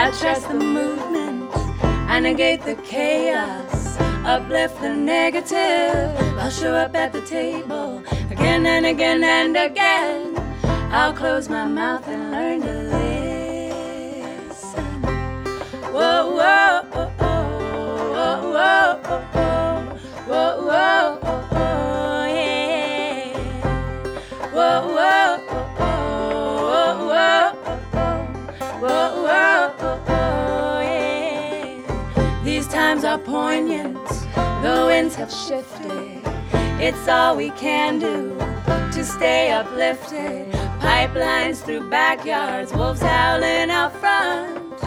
I trust the movement. I negate the chaos. Uplift the negative. I'll show up at the table again and again and again. I'll close my mouth and learn to listen. Whoa, whoa, These times are poignant, the winds have shifted. It's all we can do to stay uplifted. Pipelines through backyards, wolves howling out front.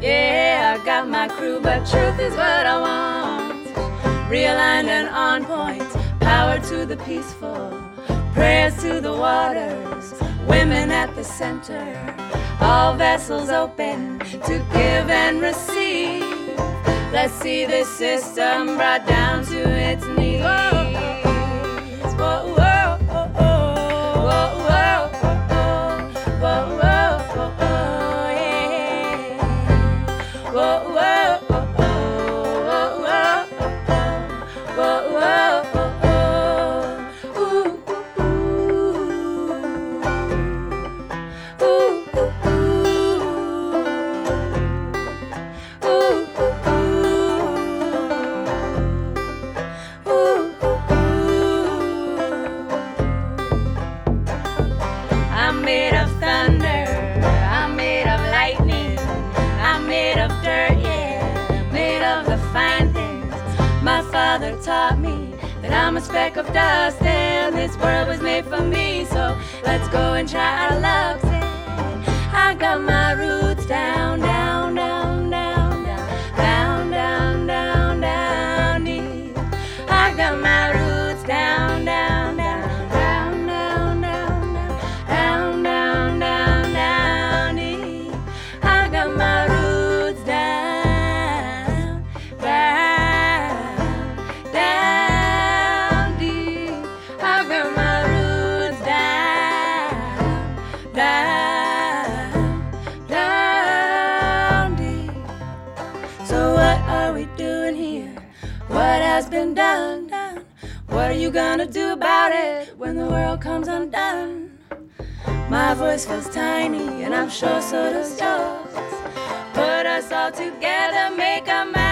Yeah, I got my crew, but truth is what I want. Realigned and on point, power to the peaceful, prayers to the waters, women at the center, all vessels open to give and receive. Let's see this system brought down to its made of thunder. I'm made of lightning. I'm made of dirt, yeah. Made of the fine things. My father taught me that I'm a speck of dust and this world was made for me. So let's go and try our luck. I got my roots down, down, down, down, Done, done? What are you gonna do about it when the world comes undone? My voice feels tiny, and I'm sure so does yours. Put us all together, make a mighty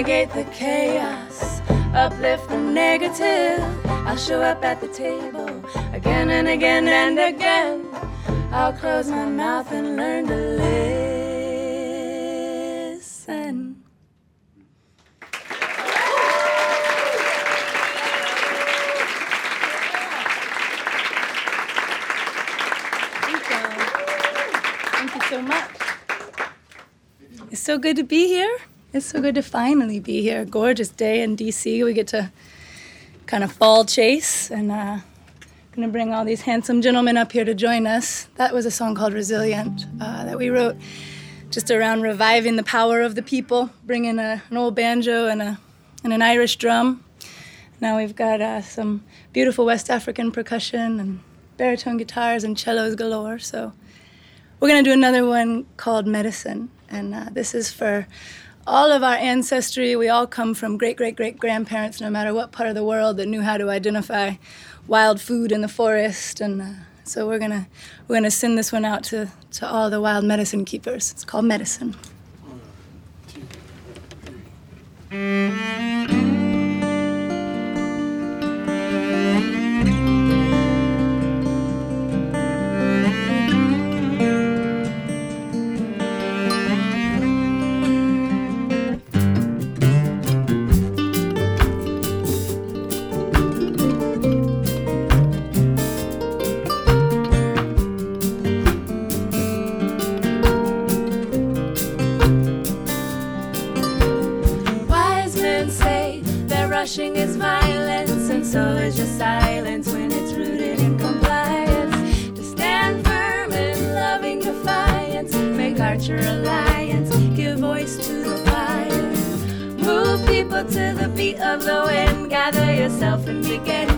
negate the chaos. Uplift the negative. I'll show up at the table again and again and again. I'll close my mouth and learn to listen. Thank you. Thank you so much. It's so good to be here. It's so good to finally be here. Gorgeous day in DC. We get to kind of fall chase and uh, gonna bring all these handsome gentlemen up here to join us. That was a song called Resilient uh, that we wrote just around reviving the power of the people, bringing a, an old banjo and, a, and an Irish drum. Now we've got uh, some beautiful West African percussion and baritone guitars and cellos galore. So we're gonna do another one called Medicine, and uh, this is for all of our ancestry. We all come from great great great grandparents, no matter what part of the world, that knew how to identify wild food in the forest, and uh, so we're gonna we're gonna send this one out to to all the wild medicine keepers. It's called Medicine. Rushing is violence, and so is your silence when it's rooted in compliance. To stand firm in loving defiance, make Archer alliance, give voice to the fire. Move people to the beat of the wind, gather yourself and begin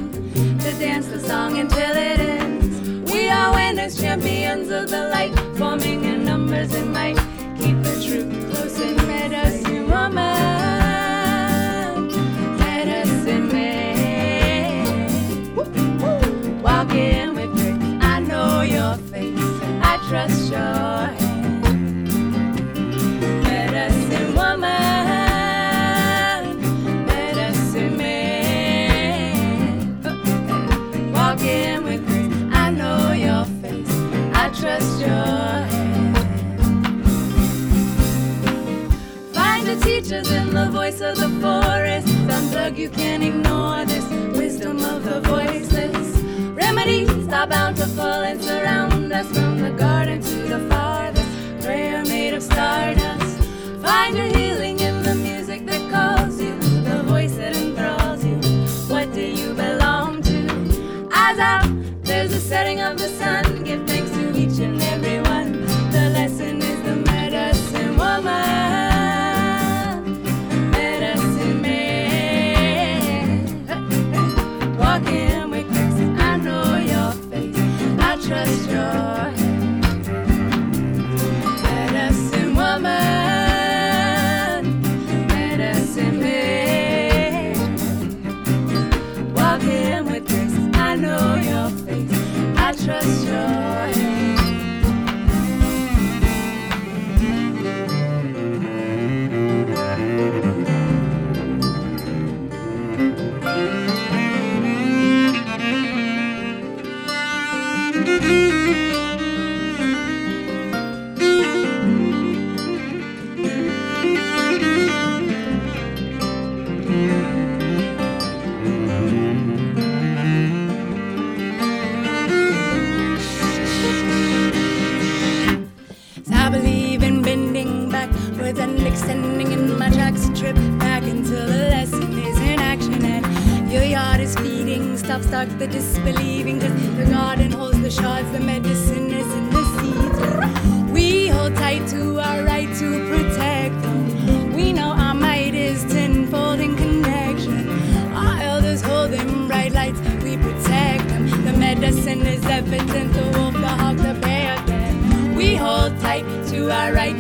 to dance the song until it ends. We are winners, champions of the light, forming in numbers and might. Keep the truth close and let us medicine woman. The in the voice of the forest. Unplug, you can't ignore this wisdom of the voiceless. Remedies are bountiful and surround us from the garden to the farthest. Prayer made of stardust. Find your The medicine is evident, the wolf, the hawk, the bear, dead. We hold tight to our right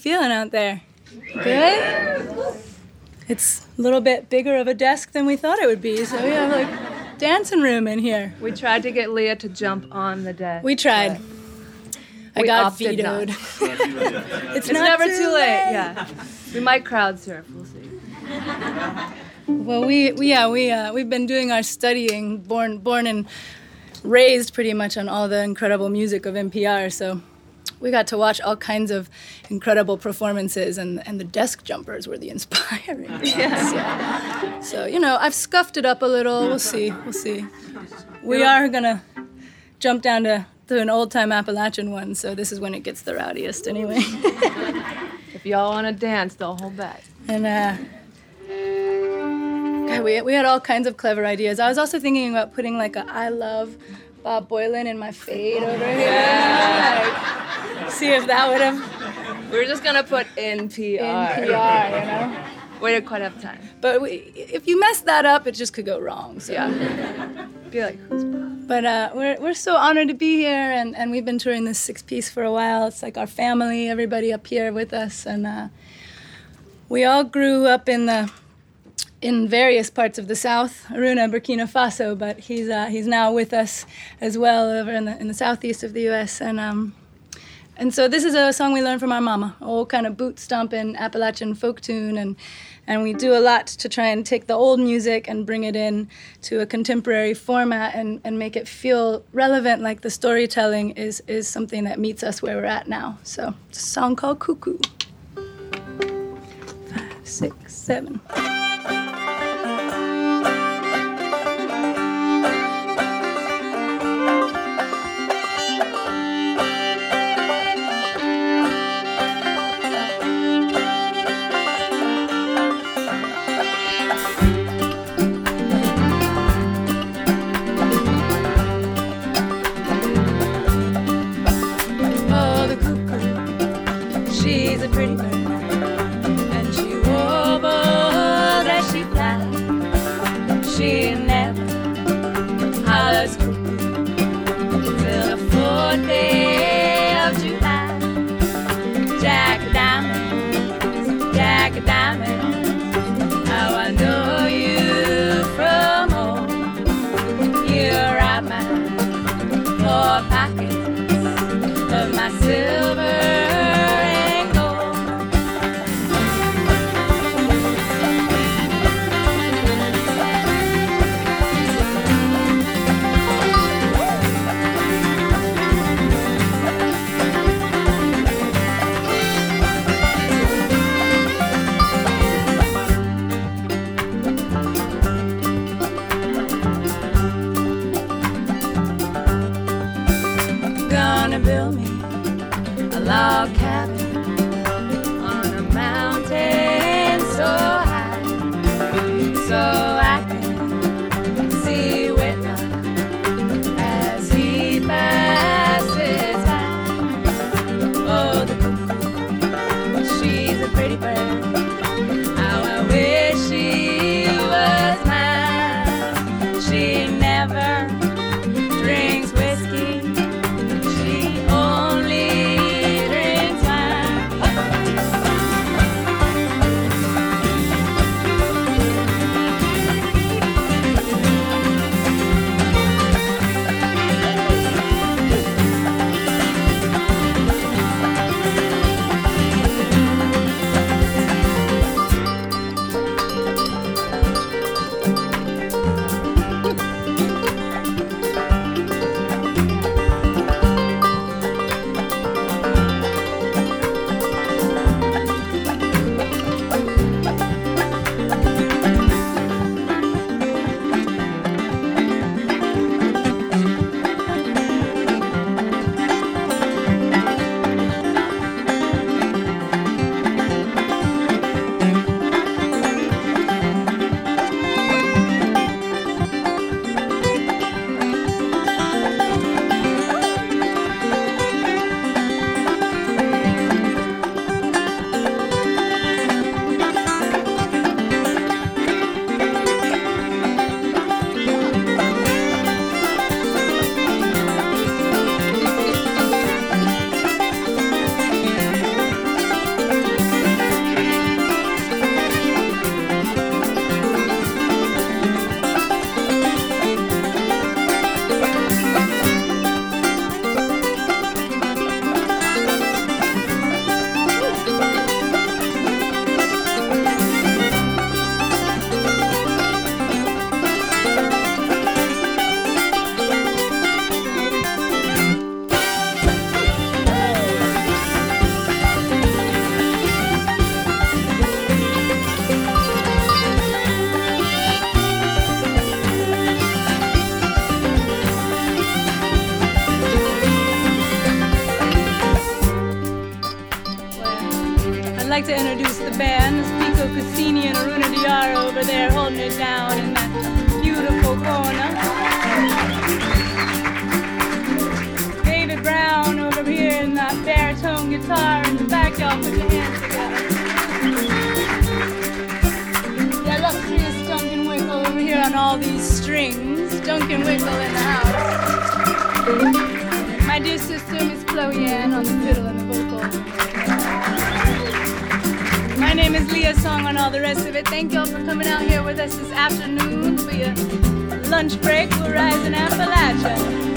feeling out there? Good? It's a little bit bigger of a desk than we thought it would be, so we have like dancing room in here. We tried to get Leah to jump on the desk. We tried. I We got opted not. vetoed. it's It's never too late. Yeah. We might crowd surf. We'll see. Well, we, we yeah we uh, we've been doing our studying, born born and raised pretty much on all the incredible music of NPR. So we got to watch all kinds of incredible performances, and and the desk jumpers were the inspiring. Yeah. So you know, I've scuffed it up a little. We'll see. We'll see. We are gonna jump down to, to an old time Appalachian one, so this is when it gets the rowdiest anyway. If y'all want to dance, don't hold back. and uh, God, we, we had all kinds of clever ideas. I was also thinking about putting like a I love Bob Boilen in my fade over here. Like, see if that would have We're just gonna put NPR. NPR, you know? We don't quite have time. But we, if you mess that up, it just could go wrong. So. Yeah. Be like, who's Bob? But uh, we're, we're so honored to be here, and, and we've been touring this six piece for a while. It's like our family, everybody up here with us, and uh, we all grew up in the in various parts of the South, Arouna, Burkina Faso, but he's uh, he's now with us as well over in the in the southeast of the U.S. and um, and so this is a song we learned from our mama, old kind of boot stomping Appalachian folk tune, and and we do a lot to try and take the old music and bring it in to a contemporary format and, and make it feel relevant, like the storytelling is is something that meets us where we're at now. So it's a song called Cuckoo. Five, six, seven. Like to introduce the band. Biko Casini and Arouna Diarra over there holding it down in that beautiful corner. David Brown over here in that baritone guitar in the back. Y'all put your hands together. The illustrious Duncan Wickel over here on all these strings. Duncan Wickel in the house. My dear sister, Miss Chloe Ann on the fiddle and the vocal. Is Leah Song on all the rest of it. Thank y'all for coming out here with us this afternoon for your lunch break. We're rising Appalachia.